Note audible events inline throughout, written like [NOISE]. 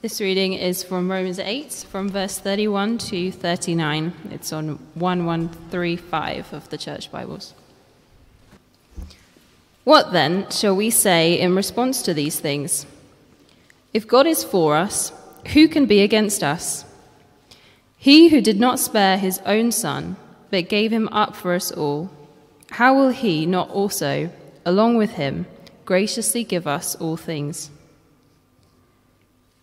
This reading is from Romans 8, from verse 31 to 39. It's on 1135 of the Church Bibles. What then shall we say in response to these things? If God is for us, who can be against us? He who did not spare his own son, but gave him up for us all, how will he not also, along with him, graciously give us all things?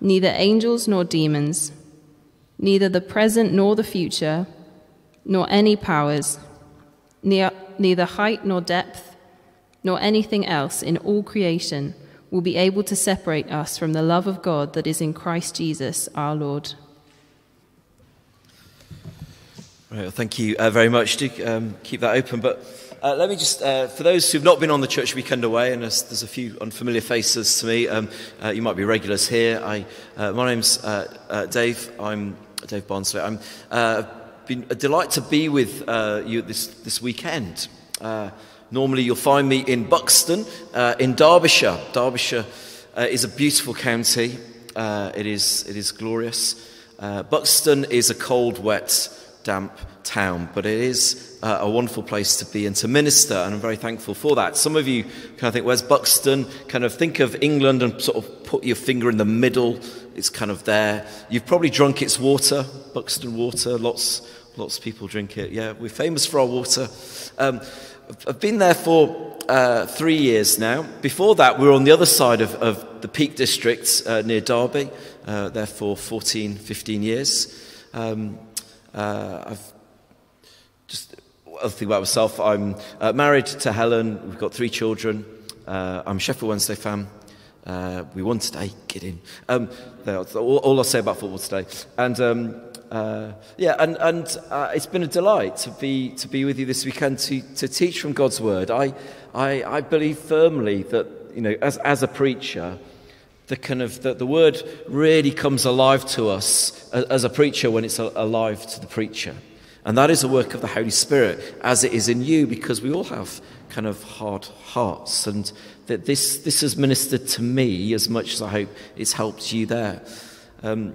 neither angels nor demons, neither the present nor the future, nor any powers, neither height nor depth, nor anything else in all creation will be able to separate us from the love of God that is in Christ Jesus our Lord. Right, well, thank you uh, very much. Do um, keep that open. But uh, let me just, uh, for those who've not been on the church weekend away, and there's, there's a few unfamiliar faces to me, um, uh, you might be regulars here. I, uh, my name's uh, Dave. I'm Dave Barnsley. I'm been a delight to be with you this, this weekend. normally, you'll find me in Buxton, in Derbyshire. Derbyshire is a beautiful county. it is, it is glorious. Buxton is a cold, wet damp town, but it is uh, a wonderful place to be and to minister, and I'm very thankful for that. Some of you kind of think, where's Buxton? Kind of think of England and sort of put your finger in the middle. It's kind of there. You've probably drunk its water, Buxton water. Lots, lots of people drink it. Yeah, we're famous for our water. Um, I've been there for uh, three years now. Before that, we were on the other side of, of the Peak District uh, near Derby, uh, there for 14, 15 years. Um, uh, I've just other thing about myself. I'm uh, married to Helen. We've got three children. Uh, I'm Sheffield Wednesday fan. Uh, we won today. Get in. Um, all, all, I'll say about football today. And um, uh, yeah, and, and uh, it's been a delight to be to be with you this weekend to, to teach from God's word. I, I, I believe firmly that you know, as, as a preacher, the kind of the, the word really comes alive to us as a preacher when it's alive to the preacher. And that is a work of the Holy Spirit as it is in you because we all have kind of hard hearts. And that this, this has ministered to me as much as I hope it's helped you there. Um,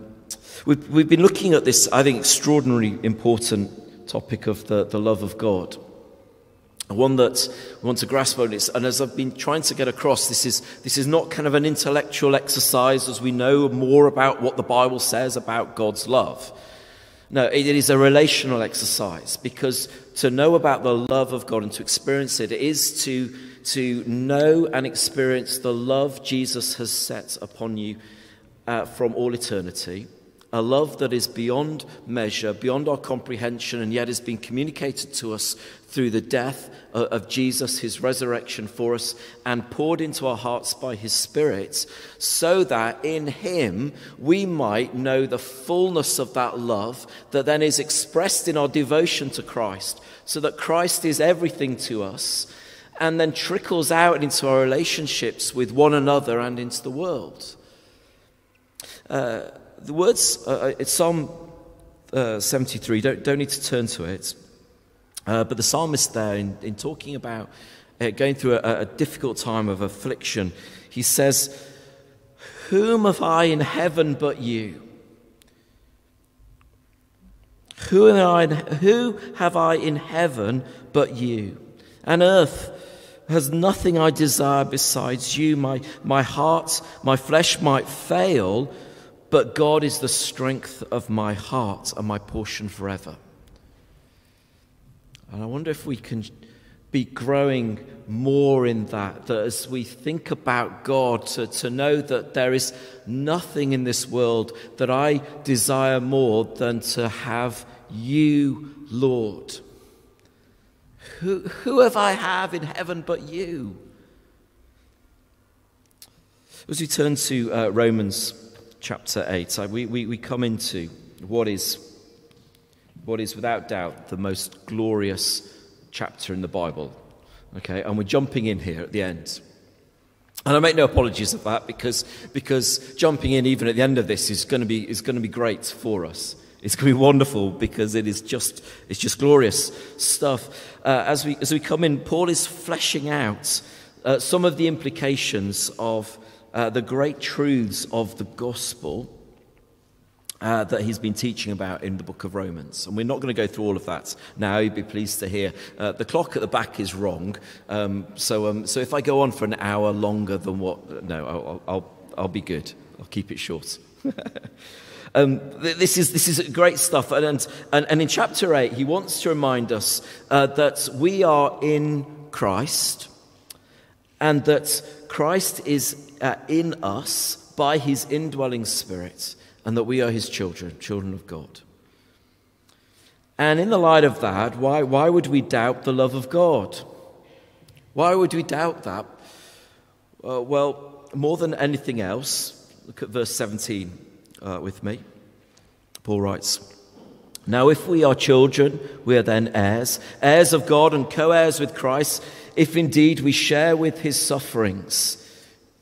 we've, we've been looking at this, I think, extraordinarily important topic of the, the love of God one that we want to grasp on is, and as I've been trying to get across, this is, this is not kind of an intellectual exercise as we know more about what the Bible says about God's love. No, it is a relational exercise because to know about the love of God and to experience it is to, to know and experience the love Jesus has set upon you uh, from all eternity a love that is beyond measure, beyond our comprehension, and yet has been communicated to us through the death of Jesus, his resurrection for us, and poured into our hearts by his Spirit, so that in him we might know the fullness of that love that then is expressed in our devotion to Christ, so that Christ is everything to us, and then trickles out into our relationships with one another and into the world. Uh, the words, uh, uh, it's Psalm uh, 73, don't, don't need to turn to it. Uh, but the psalmist there, in, in talking about uh, going through a, a difficult time of affliction, he says, Whom have I in heaven but you? Who, I, who have I in heaven but you? And earth has nothing I desire besides you. My, my heart, my flesh might fail, but God is the strength of my heart and my portion forever. And I wonder if we can be growing more in that, that as we think about God, to, to know that there is nothing in this world that I desire more than to have you, Lord. Who, who have I have in heaven but you? As we turn to uh, Romans chapter 8, we, we, we come into what is, what is without doubt the most glorious chapter in the Bible. Okay, and we're jumping in here at the end. And I make no apologies of that because, because jumping in even at the end of this is going to be, is going to be great for us. It's going to be wonderful because it is just, it's just glorious stuff. Uh, as, we, as we come in, Paul is fleshing out uh, some of the implications of uh, the great truths of the gospel uh, that he's been teaching about in the book of Romans. And we're not going to go through all of that now. You'd be pleased to hear. Uh, the clock at the back is wrong. Um, so, um, so if I go on for an hour longer than what. No, I'll, I'll, I'll be good. I'll keep it short. [LAUGHS] um, this, is, this is great stuff. And, and, and in chapter 8, he wants to remind us uh, that we are in Christ and that Christ is uh, in us by his indwelling spirit and that we are his children, children of God. And in the light of that, why, why would we doubt the love of God? Why would we doubt that? Uh, well, more than anything else, look at verse 17 uh, with me. Paul writes, Now if we are children, we are then heirs, heirs of God and co heirs with Christ, if indeed we share with his sufferings,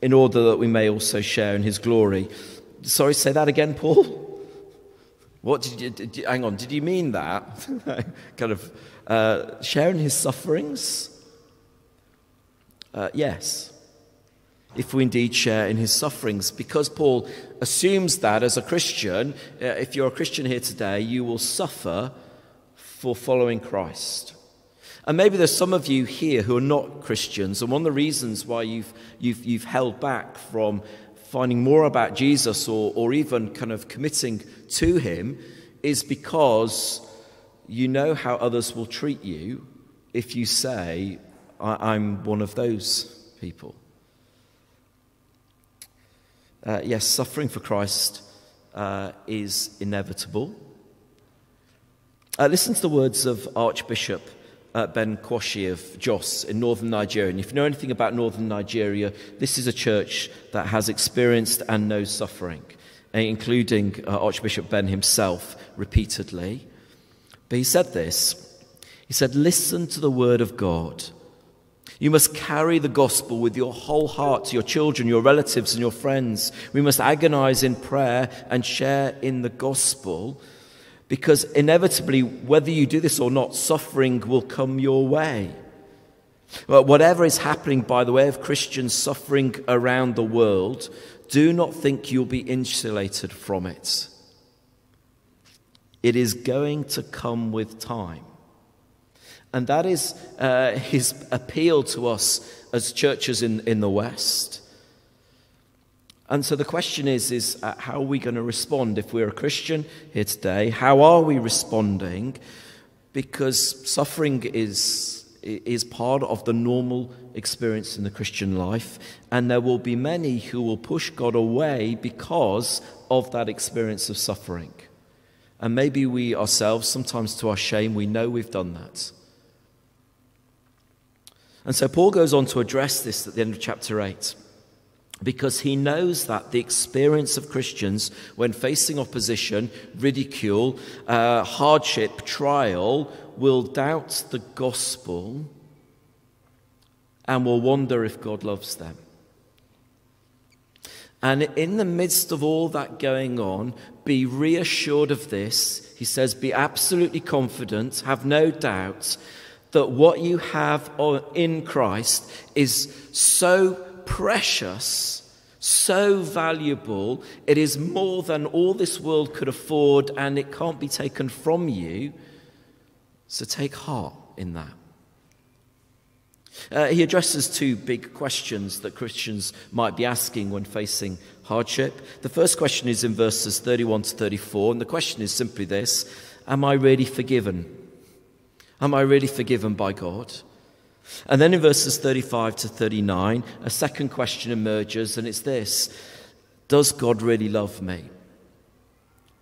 in order that we may also share in his glory. Sorry, say that again, Paul. What did you, did you hang on, did you mean that? [LAUGHS] kind of uh, sharing his sufferings? Uh, yes. If we indeed share in his sufferings, because Paul assumes that as a Christian, uh, if you're a Christian here today, you will suffer for following Christ. And maybe there's some of you here who are not Christians, and one of the reasons why you've, you've, you've held back from finding more about Jesus or, or even kind of committing to him is because you know how others will treat you if you say, I'm one of those people. Uh, yes, suffering for Christ uh, is inevitable. Uh, listen to the words of Archbishop uh, Ben Kwashi of Jos in northern Nigeria. And if you know anything about northern Nigeria, this is a church that has experienced and knows suffering, uh, including uh, Archbishop Ben himself repeatedly. But he said this He said, Listen to the word of God. You must carry the gospel with your whole heart to your children, your relatives, and your friends. We must agonize in prayer and share in the gospel because inevitably, whether you do this or not, suffering will come your way. Whatever is happening by the way of Christians suffering around the world, do not think you'll be insulated from it. It is going to come with time. And that is uh, his appeal to us as churches in, in the West. And so the question is, is uh, how are we going to respond if we're a Christian here today? How are we responding? Because suffering is, is part of the normal experience in the Christian life, and there will be many who will push God away because of that experience of suffering. And maybe we ourselves, sometimes to our shame, we know we've done that. And so Paul goes on to address this at the end of chapter 8 because he knows that the experience of Christians when facing opposition, ridicule, uh, hardship, trial will doubt the gospel and will wonder if God loves them. And in the midst of all that going on, be reassured of this. He says, Be absolutely confident, have no doubt that what you have in Christ is so precious, so valuable, it is more than all this world could afford, and it can't be taken from you. So take heart in that. Uh, he addresses two big questions that Christians might be asking when facing hardship. The first question is in verses 31 to 34, and the question is simply this Am I really forgiven? Am I really forgiven by God? And then in verses 35 to 39, a second question emerges, and it's this Does God really love me?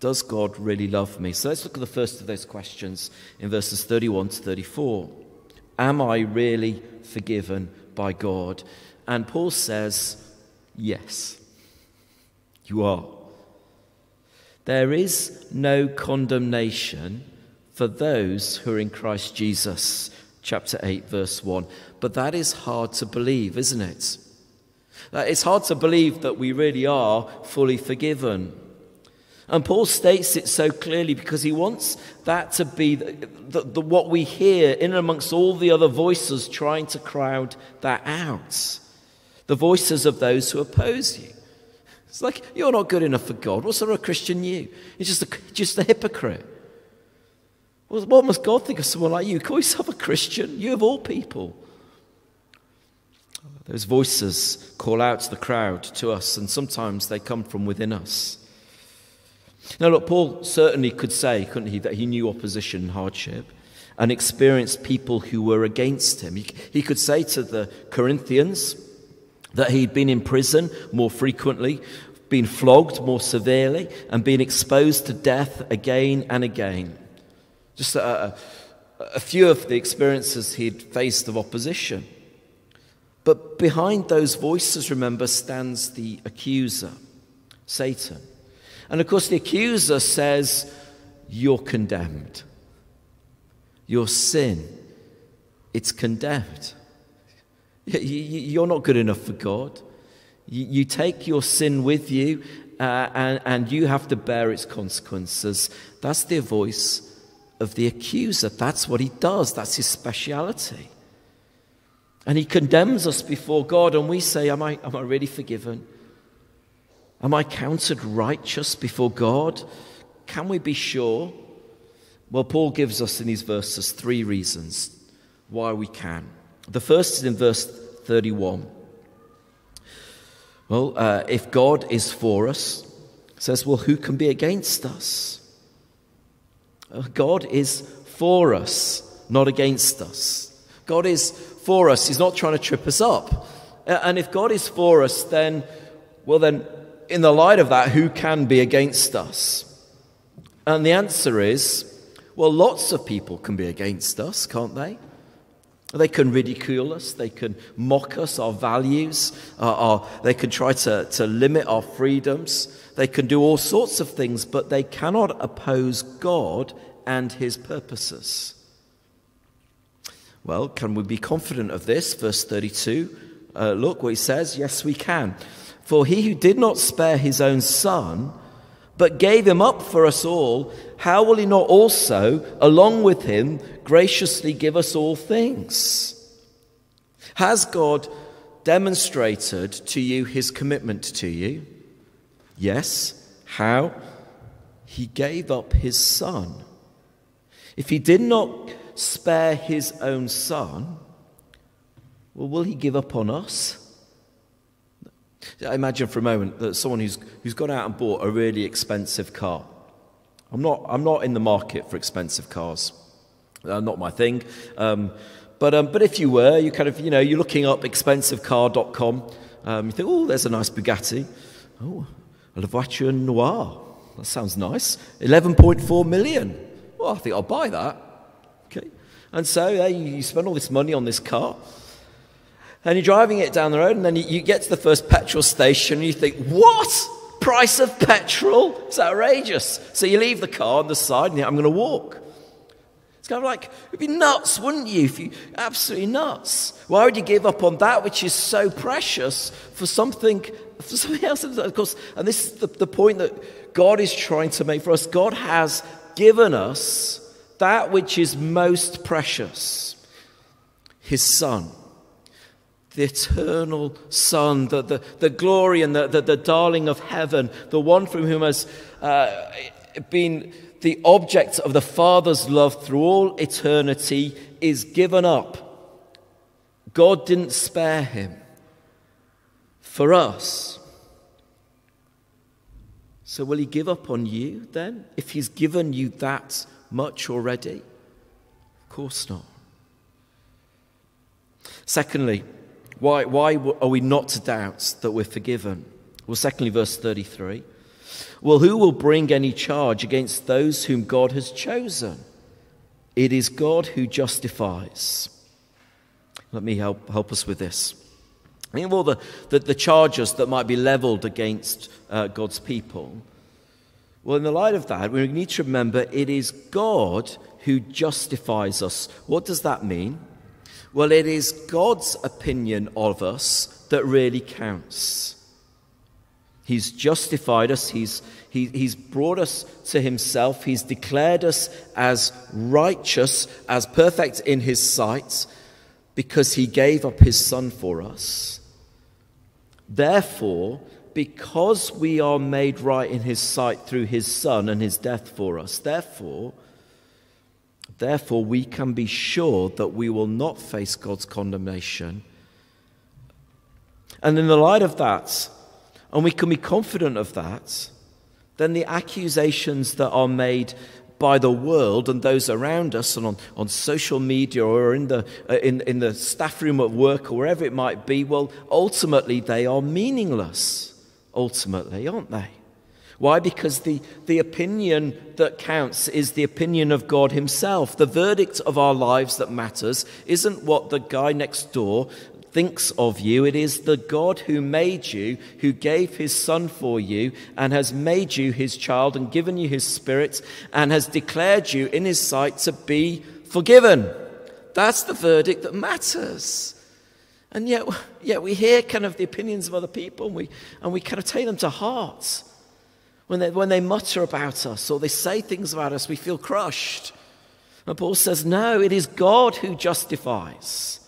Does God really love me? So let's look at the first of those questions in verses 31 to 34. Am I really forgiven by God? And Paul says, Yes, you are. There is no condemnation for those who are in Christ Jesus chapter 8, verse 1. But that is hard to believe, isn't it? It's hard to believe that we really are fully forgiven. And Paul states it so clearly because he wants that to be the, the, the, what we hear in amongst all the other voices trying to crowd that out. The voices of those who oppose you. It's like, you're not good enough for God. What sort of a Christian you? You're just a, just a hypocrite. What must God think of someone like you? Call yourself a Christian? You of all people. Those voices call out to the crowd, to us, and sometimes they come from within us. Now, look, Paul certainly could say, couldn't he, that he knew opposition and hardship and experienced people who were against him. He could say to the Corinthians that he'd been in prison more frequently, been flogged more severely, and been exposed to death again and again. Just a, a few of the experiences he'd faced of opposition. But behind those voices, remember, stands the accuser, Satan. And of course, the accuser says, You're condemned. Your sin, it's condemned. You're not good enough for God. You take your sin with you, uh, and, and you have to bear its consequences. That's their voice of the accuser. That's what he does, that's his speciality. And he condemns us before God, and we say, Am I, am I really forgiven? Am I counted righteous before God? Can we be sure? Well, Paul gives us in these verses three reasons why we can. The first is in verse 31. Well, uh, if God is for us, says, well, who can be against us? God is for us, not against us. God is for us. He's not trying to trip us up. And if God is for us, then, well, then, in the light of that, who can be against us? And the answer is, well, lots of people can be against us, can't they? They can ridicule us, they can mock us, our values, uh, our, they can try to, to limit our freedoms, they can do all sorts of things, but they cannot oppose God and his purposes. Well, can we be confident of this? Verse 32. Uh, look what he says. Yes, we can. For he who did not spare his own son, but gave him up for us all, how will he not also, along with him, graciously give us all things? Has God demonstrated to you his commitment to you? Yes. How? He gave up his son. If he did not spare his own son, well, will he give up on us? Imagine for a moment that someone who's, who's gone out and bought a really expensive car. I'm not, I'm not in the market for expensive cars. Uh, not my thing. Um, but, um, but if you were, you kind of, you know, you're looking up expensivecar.com. Um, you think, oh, there's a nice Bugatti. Oh, a voiture noire. That sounds nice. 11.4 million. Well, I think I'll buy that. Okay. And so you spend all this money on this car. And you're driving it down the road, and then you, you get to the first petrol station, and you think, what? Price of petrol? It's outrageous. So you leave the car on the side, and you think, I'm going to walk. It's kind of like, it'd be nuts, wouldn't you? If you absolutely nuts. Why would you give up on that which is so precious for something, for something else? Of course, and this is the, the point that God is trying to make for us. God has given us that which is most precious His Son the eternal Son, the, the, the glory and the, the, the, darling of heaven, the one from whom has uh, been the object of the Father's love through all eternity, is given up, God didn't spare him for us. So, will he give up on you then if he's given you that much already? Of course not. Secondly, why, why are we not to doubt that we're forgiven? Well, secondly, verse 33. Well, who will bring any charge against those whom God has chosen? It is God who justifies. Let me help, help us with this. Mean, of all the, the, the charges that might be leveled against uh, God's people, well, in the light of that, we need to remember it is God who justifies us. What does that mean? Well, it is God's opinion of us that really counts. He's justified us, he's, he, he's brought us to Himself, He's declared us as righteous, as perfect in His sight, because He gave up His Son for us. Therefore, because we are made right in His sight through His Son and His death for us, therefore, Therefore, we can be sure that we will not face God's condemnation. And in the light of that, and we can be confident of that, then the accusations that are made by the world and those around us and on, on social media or in the, uh, in, in the staff room at work or wherever it might be, well, ultimately they are meaningless. Ultimately, aren't they? Why? Because the, the opinion that counts is the opinion of God Himself. The verdict of our lives that matters isn't what the guy next door thinks of you. It is the God who made you, who gave His Son for you, and has made you His child and given you His Spirit, and has declared you in His sight to be forgiven. That's the verdict that matters. And yet, yet we hear kind of the opinions of other people and we, and we kind of take them to heart. When they, when they mutter about us or they say things about us, we feel crushed. And Paul says, No, it is God who justifies.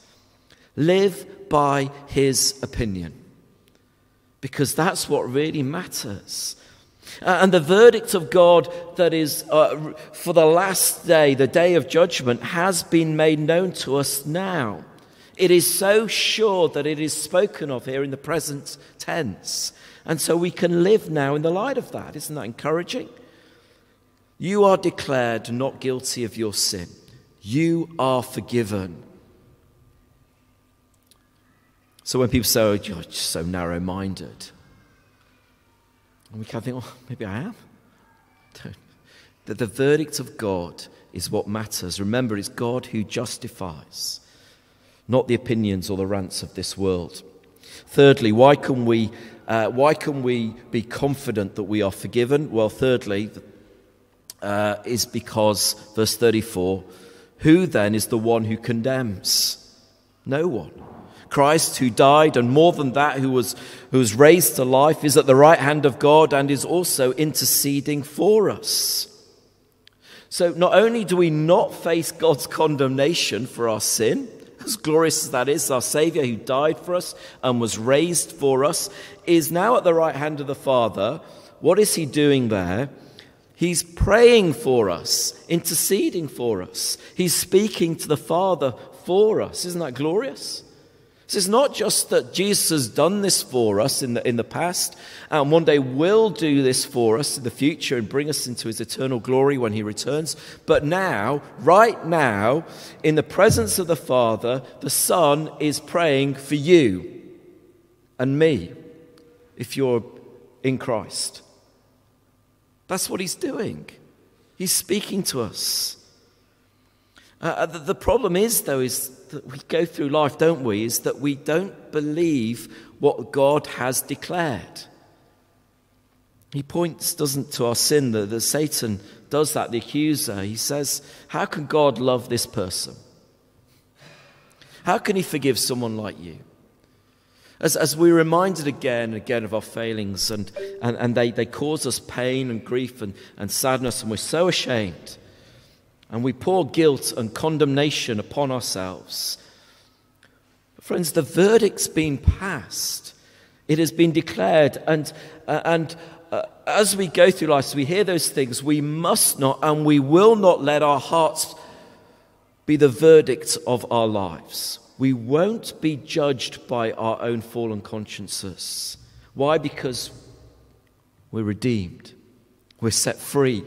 Live by his opinion. Because that's what really matters. Uh, and the verdict of God that is uh, for the last day, the day of judgment, has been made known to us now. It is so sure that it is spoken of here in the present tense. And so we can live now in the light of that. Isn't that encouraging? You are declared not guilty of your sin. You are forgiven. So when people say, oh, you're so narrow minded, and we kind of think, oh, maybe I am. That the verdict of God is what matters. Remember, it's God who justifies, not the opinions or the rants of this world. Thirdly, why can we uh, why can we be confident that we are forgiven? Well, thirdly, uh, is because, verse 34, who then is the one who condemns? No one. Christ, who died, and more than that, who was, who was raised to life, is at the right hand of God and is also interceding for us. So, not only do we not face God's condemnation for our sin, as glorious as that is, our Saviour who died for us and was raised for us is now at the right hand of the Father. What is he doing there? He's praying for us, interceding for us. He's speaking to the Father for us. Isn't that glorious? So it's not just that Jesus has done this for us in the, in the past and one day will do this for us in the future and bring us into his eternal glory when he returns, but now, right now, in the presence of the Father, the Son is praying for you and me if you're in Christ. That's what he's doing. He's speaking to us. Uh, uh, the, the problem is, though, is that we go through life, don't we, is that we don't believe what God has declared. He points, doesn't, to our sin, that, that Satan does that, the accuser. He says, How can God love this person? How can he forgive someone like you? As, as we're reminded again and again of our failings, and, and, and they, they cause us pain and grief and, and sadness, and we're so ashamed and we pour guilt and condemnation upon ourselves. But friends, the verdict's been passed. It has been declared, and, uh, and uh, as we go through life, as we hear those things, we must not and we will not let our hearts be the verdict of our lives. we won't be judged by our own fallen consciences. Why? Because we're redeemed, we're set free.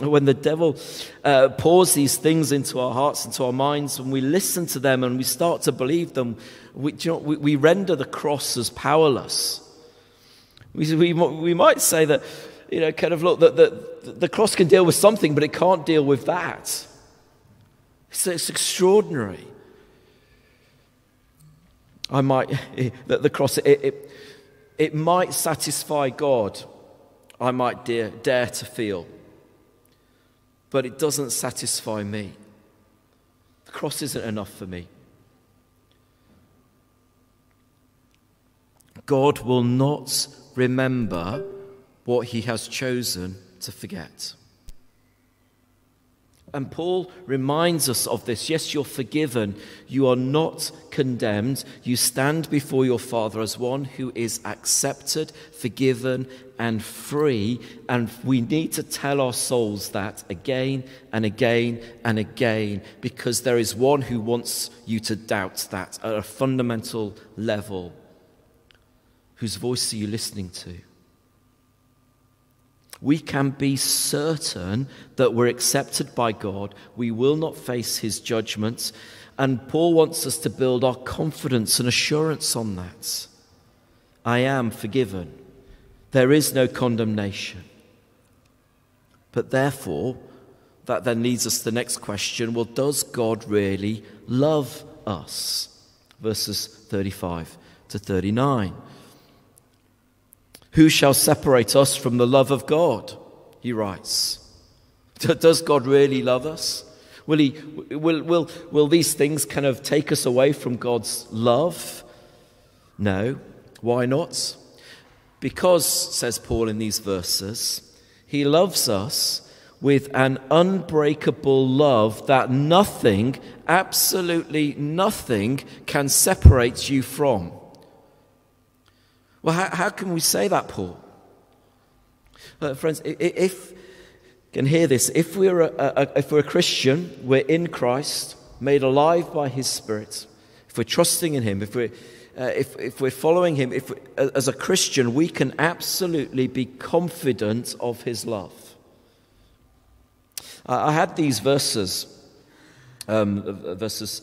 When the devil uh, pours these things into our hearts, into our minds, when we listen to them and we start to believe them, we, you know, we, we render the cross as powerless. We, we, we might say that, you know, kind of look, that the, the cross can deal with something, but it can't deal with that. It's, it's extraordinary. I might, [LAUGHS] that the cross, it, it, it might satisfy God, I might dare, dare to feel, but it doesn't satisfy me. The cross isn't enough for me. God will not remember what he has chosen to forget. And Paul reminds us of this. Yes, you're forgiven. You are not condemned. You stand before your Father as one who is accepted, forgiven, and free. And we need to tell our souls that again and again and again because there is one who wants you to doubt that at a fundamental level. Whose voice are you listening to? we can be certain that we're accepted by God. We will not face his judgments. And Paul wants us to build our confidence and assurance on that. I am forgiven. There is no condemnation. But therefore, that then leads us to the next question well, does God really love us? Verses 35 to 39. Who shall separate us from the love of God? He writes. Does God really love us? Will, he, will, will, will these things kind of take us away from God's love? No. Why not? Because, says Paul in these verses, he loves us with an unbreakable love that nothing, absolutely nothing, can separate you from. Well, how, how can we say that, Paul? Uh, friends, if can hear this, if we're a, a, if we're a Christian, we're in Christ, made alive by His Spirit. If we're trusting in Him, if we're uh, if, if we're following Him, if as a Christian, we can absolutely be confident of His love. I had these verses, um, verses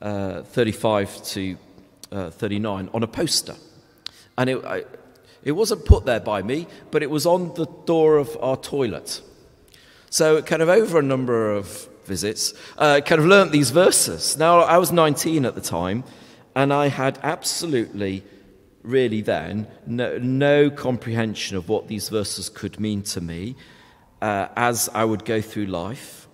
uh, 35 to uh, 39, on a poster. And it, I, it wasn't put there by me, but it was on the door of our toilet. So, kind of over a number of visits, uh, kind of learnt these verses. Now, I was 19 at the time, and I had absolutely, really then, no, no comprehension of what these verses could mean to me uh, as I would go through life.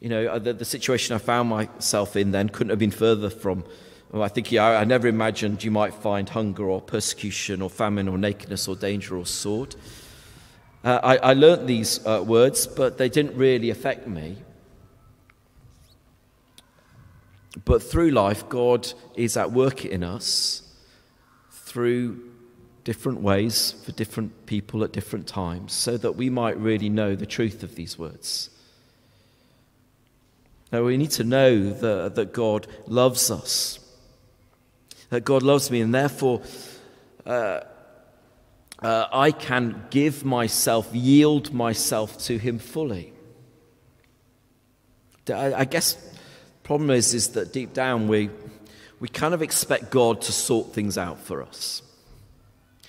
You know, uh, the, the situation I found myself in then couldn't have been further from well, I think yeah, I never imagined you might find hunger or persecution or famine or nakedness or danger or sword. Uh, I, I learnt these uh, words, but they didn't really affect me. But through life, God is at work in us through different ways for different people at different times so that we might really know the truth of these words. Now, we need to know that, that God loves us that God loves me, and therefore uh, uh, I can give myself, yield myself to Him fully. I, I guess problem is, is that deep down we, we kind of expect God to sort things out for us.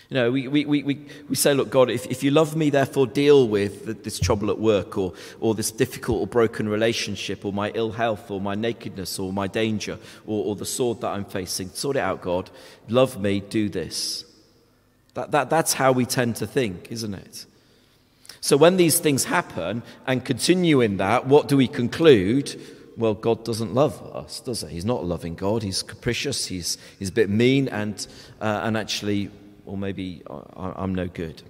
You know, we, we, we, we say, look, God, if, if you love me, therefore deal with this trouble at work or, or this difficult or broken relationship or my ill health or my nakedness or my danger or, or the sword that I'm facing. Sort it out, God. Love me, do this. That, that, that's how we tend to think, isn't it? So when these things happen and continue in that, what do we conclude? Well, God doesn't love us, does he? He's not a loving God. He's capricious. He's, he's a bit mean and, uh, and actually or maybe I, am no good.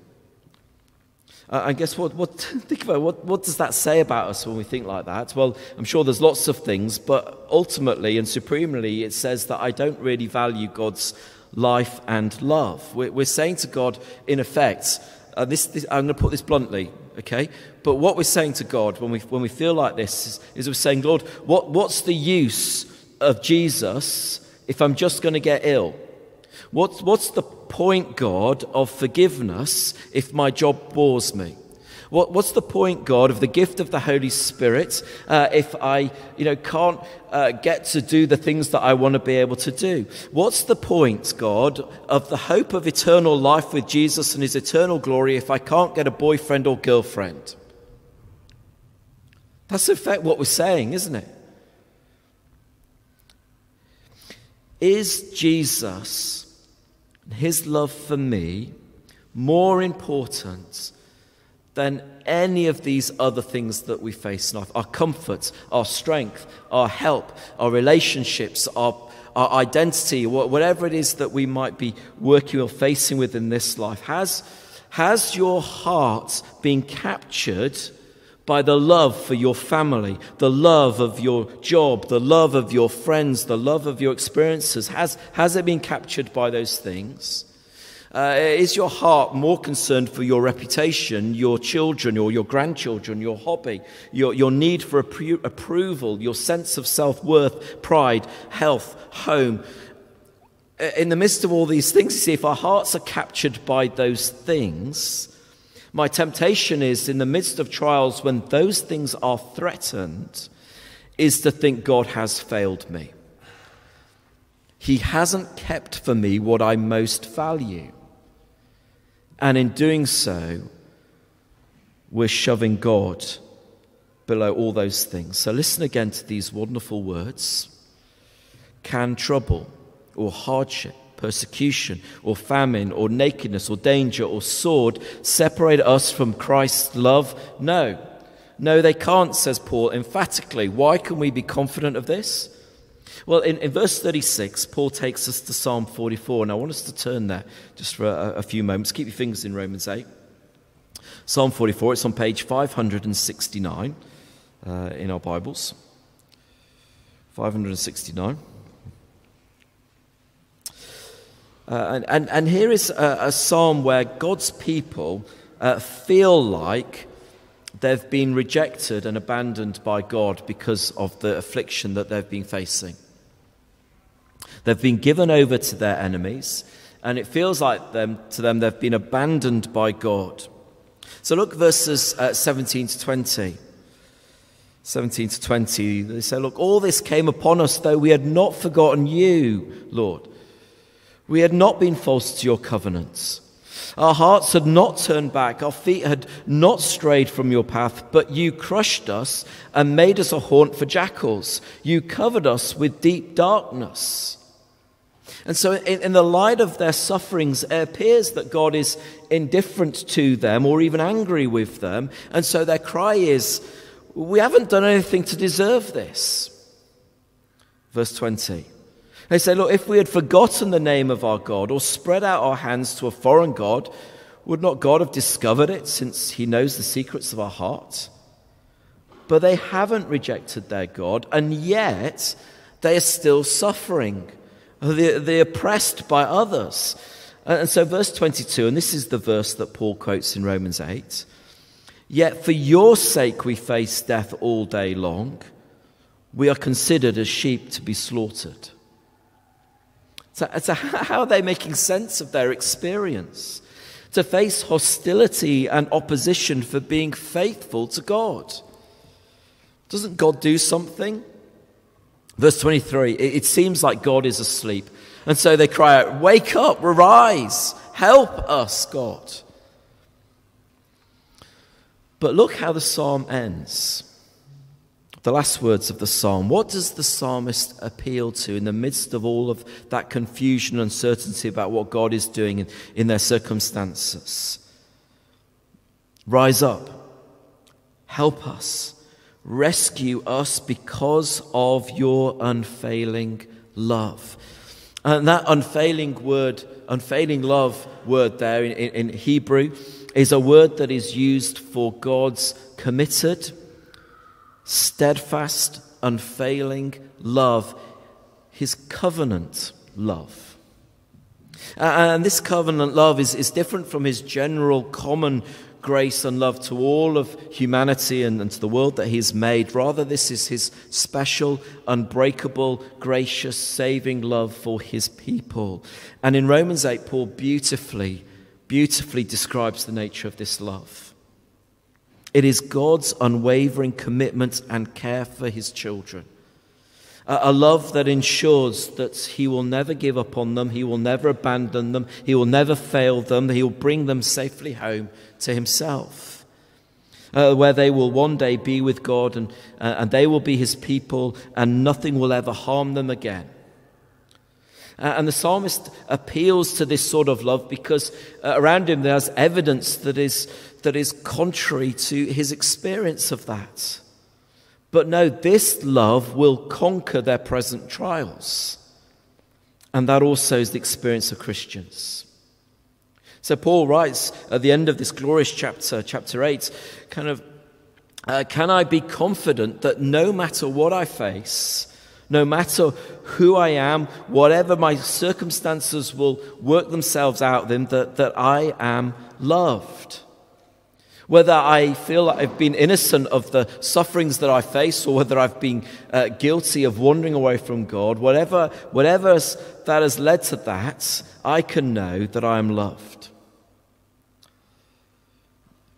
Uh, I guess what, what, [LAUGHS] think about what, what does that say about us when we think like that? Well, I'm sure there's lots of things, but ultimately and supremely, it says that I don't really value God's life and love. We're, we're saying to God, in effect, uh, this, this, I'm going to put this bluntly, okay? But what we're saying to God when we, when we feel like this is, is we're saying, Lord, what, what's the use of Jesus if I'm just going to get ill? What's, what's the point, God, of forgiveness if my job bores me? What, what's the point, God, of the gift of the Holy Spirit uh, if I you know, can't uh, get to do the things that I want to be able to do? What's the point, God, of the hope of eternal life with Jesus and his eternal glory if I can't get a boyfriend or girlfriend? That's in fact what we're saying, isn't it? Is Jesus, and his love for me, more important than any of these other things that we face in life? Our comfort, our strength, our help, our relationships, our, our identity, whatever it is that we might be working or facing with in this life. Has, has your heart been captured? by the love for your family, the love of your job, the love of your friends, the love of your experiences? Has, has it been captured by those things? Uh, is your heart more concerned for your reputation, your children or your grandchildren, your hobby, your, your need for appro- approval, your sense of self worth, pride, health, home? Uh, in the midst of all these things, see, if our hearts are captured by those things, my temptation is, in the midst of trials, when those things are threatened, is to think God has failed me. He hasn't kept for me what I most value. And in doing so, we're shoving God below all those things. So listen again to these wonderful words. Can trouble or hardship persecution or famine or nakedness or danger or sword separate us from Christ's love? No. No, they can't, says Paul emphatically. Why can we be confident of this? Well, in, in verse 36, Paul takes us to Psalm 44, and I want us to turn there just for a, a few moments. Keep your fingers in Romans 8. Psalm 44, it's on page 569 uh, in our Bibles. 569. Uh, and, and, and, here is a, a, psalm where God's people uh, feel like they've been rejected and abandoned by God because of the affliction that they've been facing. They've been given over to their enemies, and it feels like them, to them they've been abandoned by God. So look verses uh, 17 to 20. 17 to 20, they say, Look, all this came upon us, though we had not forgotten you, Lord. We had not been false to your covenants. Our hearts had not turned back, our feet had not strayed from your path, but you crushed us and made us a haunt for jackals. You covered us with deep darkness. And so, in, in, the light of their sufferings, it appears that God is indifferent to them or even angry with them. And so, their cry is, We haven't done anything to deserve this. Verse 20 they say, Look, if we had forgotten the name of our God or spread out our hands to a foreign God, would not God have discovered it since he knows the secrets of our heart? But they haven't rejected their God, and yet they are still suffering. They're, oppressed by others. Uh, and so, verse 22, and this is the verse that Paul quotes in Romans 8 Yet for your sake we face death all day long. We are considered as sheep to be slaughtered. So, so [LAUGHS] how are they making sense of their experience? To face hostility and opposition for being faithful to God. Doesn't God do something? Verse 23 it, seems like God is asleep. And so they cry out, Wake up, arise, help us, God. But look how the psalm ends the last words of the psalm. What does the psalmist appeal to in the midst of all of that confusion and uncertainty about what God is doing in, in their circumstances? Rise up, help us, rescue us because of your unfailing love. And that unfailing word, unfailing love word there in, in, Hebrew is a word that is used for God's committed steadfast, unfailing love, his covenant love. And this covenant love is, is different from his general common grace and love to all of humanity and, and to the world that He has made. Rather, this is His special, unbreakable, gracious, saving love for His people. And in Romans 8, Paul beautifully, beautifully describes the nature of this love. It is God's unwavering commitment and care for His children. A love that ensures that He will never give up on them, He will never abandon them, He will never fail them, He will bring them safely home to Himself. Uh, where they will one day be with God and, uh, and they will be His people, and nothing will ever harm them again. Uh, and the psalmist appeals to this sort of love because uh, around him there's evidence that is, that is contrary to his experience of that. But no, this love will conquer their present trials. And that also is the experience of Christians. So Paul writes at the end of this glorious chapter, chapter 8, kind of, uh, can I be confident that no matter what I face, no matter who I am, whatever my circumstances will work themselves out in, that, that I am loved? Whether I feel I've been innocent of the sufferings that I face or whether I've been uh, guilty of wandering away from God, whatever, whatever that has led to that, I can know that I am loved.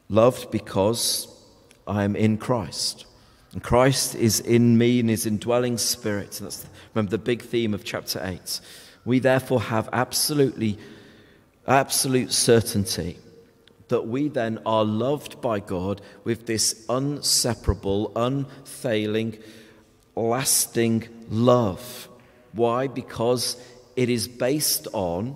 Loved because I am in Christ. And Christ is in me and his indwelling spirit. And that's, remember, the big theme of chapter 8. We therefore have absolutely, absolute certainty that we then are loved by God with this unseparable, unfailing, lasting love. Why? Because it is based on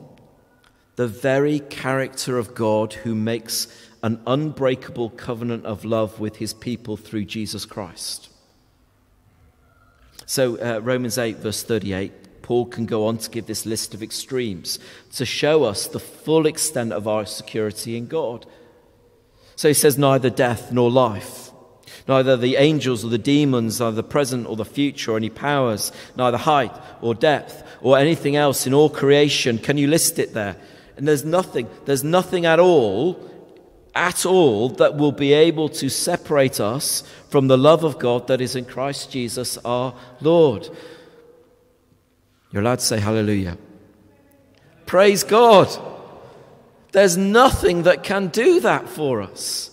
the very character of God who makes an unbreakable covenant of love with his people through Jesus Christ. So, uh, Romans 8, verse 38, Paul can go on to give this list of extremes to show us the full extent of our security in God. So he says, neither death nor life, neither the angels or the demons, neither the present or the future, or any powers, neither height or depth or anything else in all creation. Can you list it there? And there's nothing, there's nothing at all, at all, that will be able to separate us from the love of God that is in Christ Jesus our Lord. You're allowed to say hallelujah. Praise God. There's nothing that can do that for us.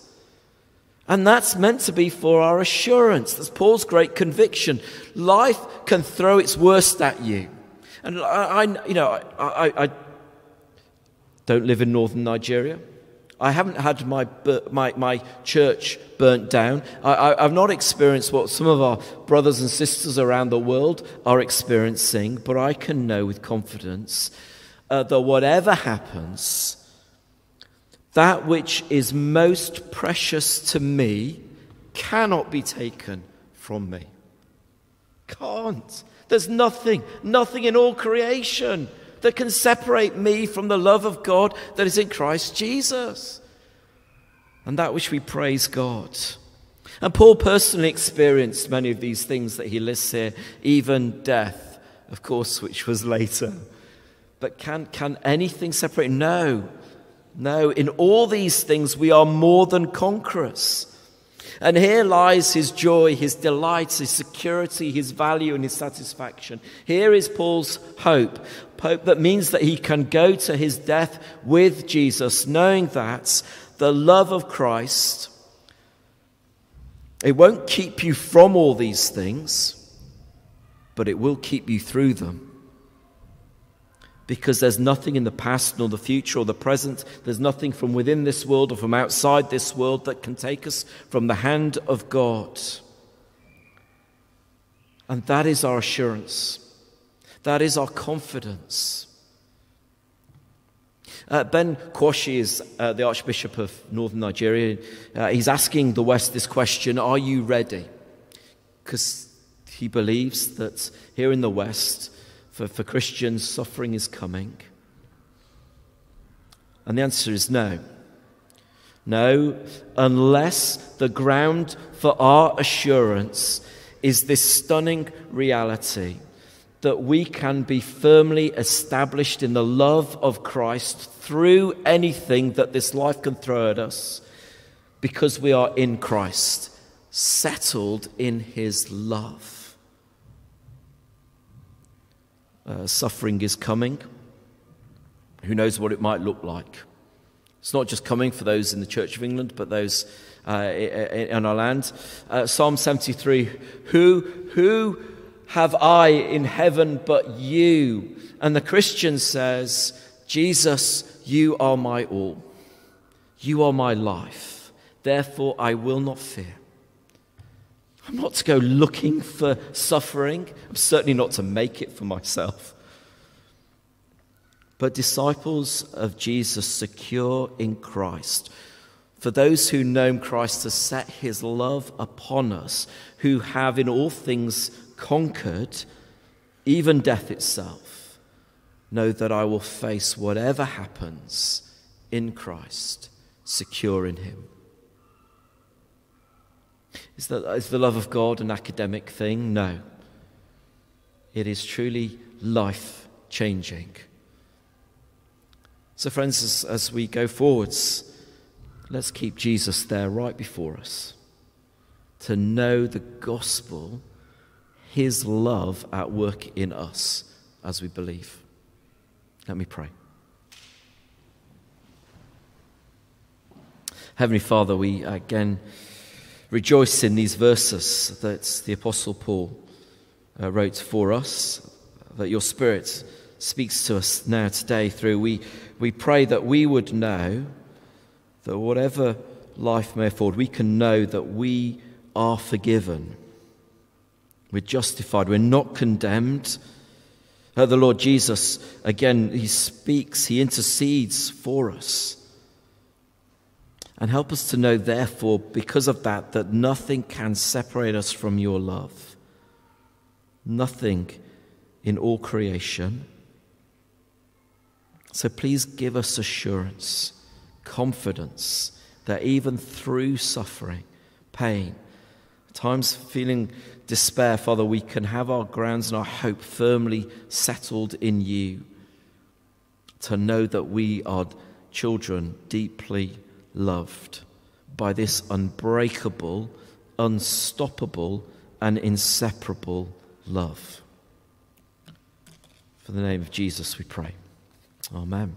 And that's meant to be for our assurance. That's Paul's great conviction. Life can throw its worst at you. And I, I you know, I, I, I don't live in northern Nigeria. I haven't had my, my, my church burnt down. I, have not experienced what some of our brothers and sisters around the world are experiencing, but I can know with confidence uh, that whatever happens, that which is most precious to me cannot be taken from me. Can't. There's nothing, nothing in all creation that can separate me from the love of God that is in Christ Jesus. And that which we praise God. And Paul personally experienced many of these things that he lists here, even death, of course, which was later. But can, can anything separate? No. No, in all these things we are more than conquerors. And here lies his joy, his delight, his security, his value, and his satisfaction. Here is Paul's hope. Hope that means that he can go to his death with Jesus, knowing that the love of Christ, it won't keep you from all these things, but it will keep you through them because there's nothing in the past nor the future or the present. There's nothing from within this world or from outside this world that can take us from the hand of God. And that is our assurance. That is our confidence. Uh, ben Kwashi is uh, the Archbishop of Northern Nigeria. Uh, he's asking the West this question Are you ready? Because he believes that here in the West, for, for Christians, suffering is coming? And the answer is no. No, unless the ground for our assurance is this stunning reality that we can be firmly established in the love of Christ through anything that this life can throw at us, because we are in Christ, settled in his love. Uh, suffering is coming. Who knows what it might look like? It's not just coming for those in the Church of England, but those uh, in our land. Uh, Psalm 73 Who, who have I in heaven but you? And the Christian says, Jesus, you are my all. You are my life. Therefore, I will not fear. I'm not to go looking for suffering. I'm certainly not to make it for myself. But disciples of Jesus secure in Christ. For those who know Christ has set his love upon us, who have in all things conquered, even death itself, know that I will face whatever happens in Christ, secure in him. Is, that, is the love of God an academic thing? No. It is truly life changing. So, friends, as, as we go forwards, let's keep Jesus there right before us. To know the gospel, his love at work in us as we believe. Let me pray. Heavenly Father, we again rejoice in these verses that the Apostle Paul uh, wrote for us, that your Spirit speaks to us now today through. We, we pray that we would know that whatever life may afford, we can know that we are forgiven. We're justified. We're not condemned. Uh, the Lord Jesus, again, He speaks, He intercedes for us. And help us to know, therefore, because of that, that nothing can separate us from your love. Nothing in all creation. So please give us assurance, confidence that even through suffering, pain, times feeling despair, Father, we can have our grounds and our hope firmly settled in you. To know that we are children deeply loved by this unbreakable, unstoppable, and inseparable love. For the name of Jesus, we pray. Amen.